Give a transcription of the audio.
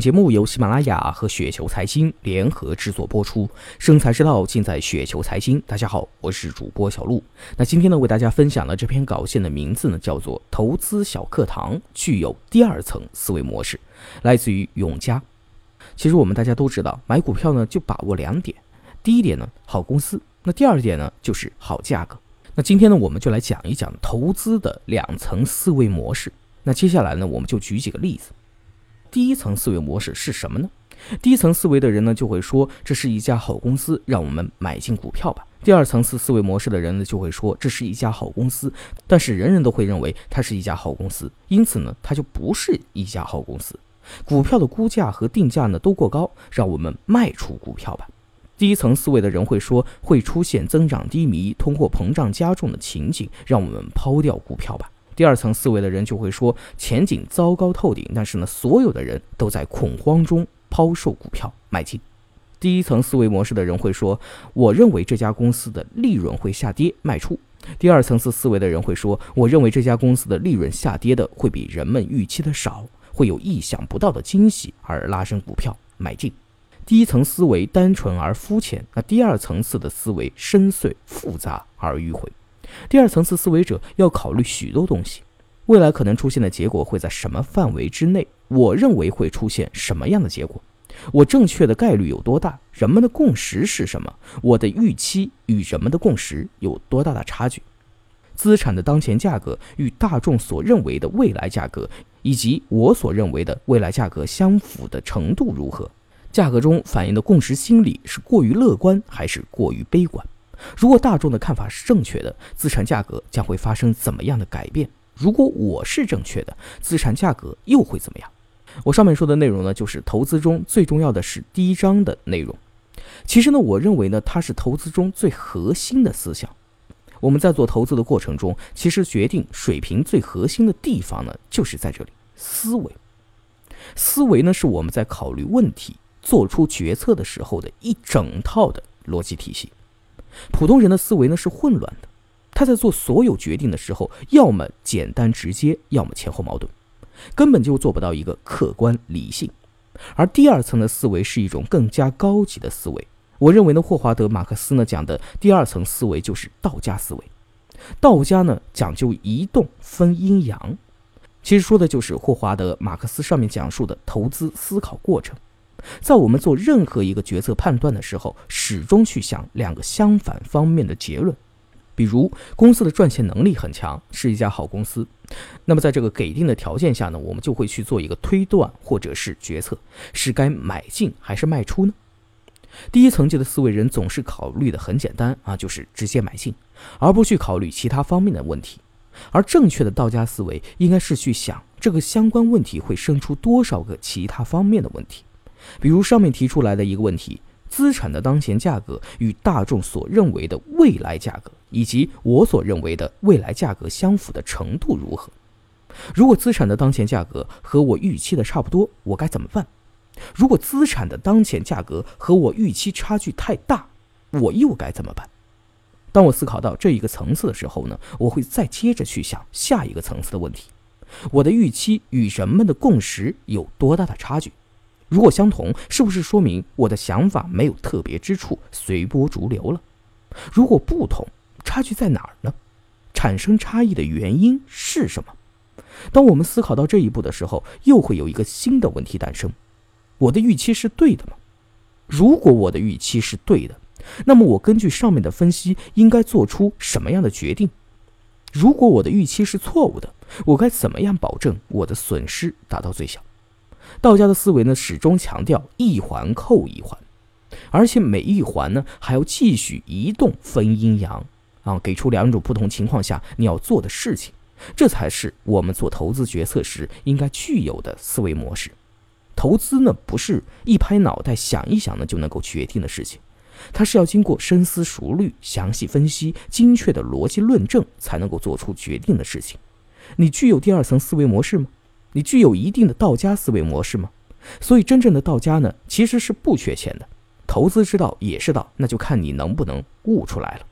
节目由喜马拉雅和雪球财经联合制作播出，生财之道尽在雪球财经。大家好，我是主播小璐。那今天呢，为大家分享的这篇稿件的名字呢，叫做《投资小课堂》，具有第二层思维模式，来自于永嘉。其实我们大家都知道，买股票呢就把握两点，第一点呢好公司，那第二点呢就是好价格。那今天呢，我们就来讲一讲投资的两层思维模式。那接下来呢，我们就举几个例子。第一层思维模式是什么呢？第一层思维的人呢，就会说这是一家好公司，让我们买进股票吧。第二层次思维模式的人呢，就会说这是一家好公司，但是人人都会认为它是一家好公司，因此呢，它就不是一家好公司。股票的估价和定价呢都过高，让我们卖出股票吧。第一层思维的人会说会出现增长低迷、通货膨胀加重的情景，让我们抛掉股票吧。第二层思维的人就会说前景糟糕透顶，但是呢，所有的人都在恐慌中抛售股票买进。第一层思维模式的人会说，我认为这家公司的利润会下跌，卖出。第二层次思维的人会说，我认为这家公司的利润下跌的会比人们预期的少，会有意想不到的惊喜而拉升股票买进。第一层思维单纯而肤浅，那第二层次的思维深邃复杂而迂回。第二层次思维者要考虑许多东西，未来可能出现的结果会在什么范围之内？我认为会出现什么样的结果？我正确的概率有多大？人们的共识是什么？我的预期与人们的共识有多大的差距？资产的当前价格与大众所认为的未来价格，以及我所认为的未来价格相符的程度如何？价格中反映的共识心理是过于乐观还是过于悲观？如果大众的看法是正确的，资产价格将会发生怎么样的改变？如果我是正确的，资产价格又会怎么样？我上面说的内容呢，就是投资中最重要的是第一章的内容。其实呢，我认为呢，它是投资中最核心的思想。我们在做投资的过程中，其实决定水平最核心的地方呢，就是在这里——思维。思维呢，是我们在考虑问题、做出决策的时候的一整套的逻辑体系。普通人的思维呢是混乱的，他在做所有决定的时候，要么简单直接，要么前后矛盾，根本就做不到一个客观理性。而第二层的思维是一种更加高级的思维。我认为呢，霍华德·马克思呢讲的第二层思维就是道家思维。道家呢讲究移动分阴阳，其实说的就是霍华德·马克思上面讲述的投资思考过程。在我们做任何一个决策判断的时候，始终去想两个相反方面的结论。比如，公司的赚钱能力很强，是一家好公司。那么，在这个给定的条件下呢，我们就会去做一个推断或者是决策：是该买进还是卖出呢？第一层级的思维人总是考虑的很简单啊，就是直接买进，而不去考虑其他方面的问题。而正确的道家思维应该是去想这个相关问题会生出多少个其他方面的问题。比如上面提出来的一个问题：资产的当前价格与大众所认为的未来价格，以及我所认为的未来价格相符的程度如何？如果资产的当前价格和我预期的差不多，我该怎么办？如果资产的当前价格和我预期差距太大，我又该怎么办？当我思考到这一个层次的时候呢，我会再接着去想下一个层次的问题：我的预期与人们的共识有多大的差距？如果相同，是不是说明我的想法没有特别之处，随波逐流了？如果不同，差距在哪儿呢？产生差异的原因是什么？当我们思考到这一步的时候，又会有一个新的问题诞生：我的预期是对的吗？如果我的预期是对的，那么我根据上面的分析，应该做出什么样的决定？如果我的预期是错误的，我该怎么样保证我的损失达到最小？道家的思维呢，始终强调一环扣一环，而且每一环呢还要继续移动分阴阳啊，给出两种不同情况下你要做的事情，这才是我们做投资决策时应该具有的思维模式。投资呢不是一拍脑袋想一想呢就能够决定的事情，它是要经过深思熟虑、详细分析、精确的逻辑论证才能够做出决定的事情。你具有第二层思维模式吗？你具有一定的道家思维模式吗？所以真正的道家呢，其实是不缺钱的。投资之道也是道，那就看你能不能悟出来了。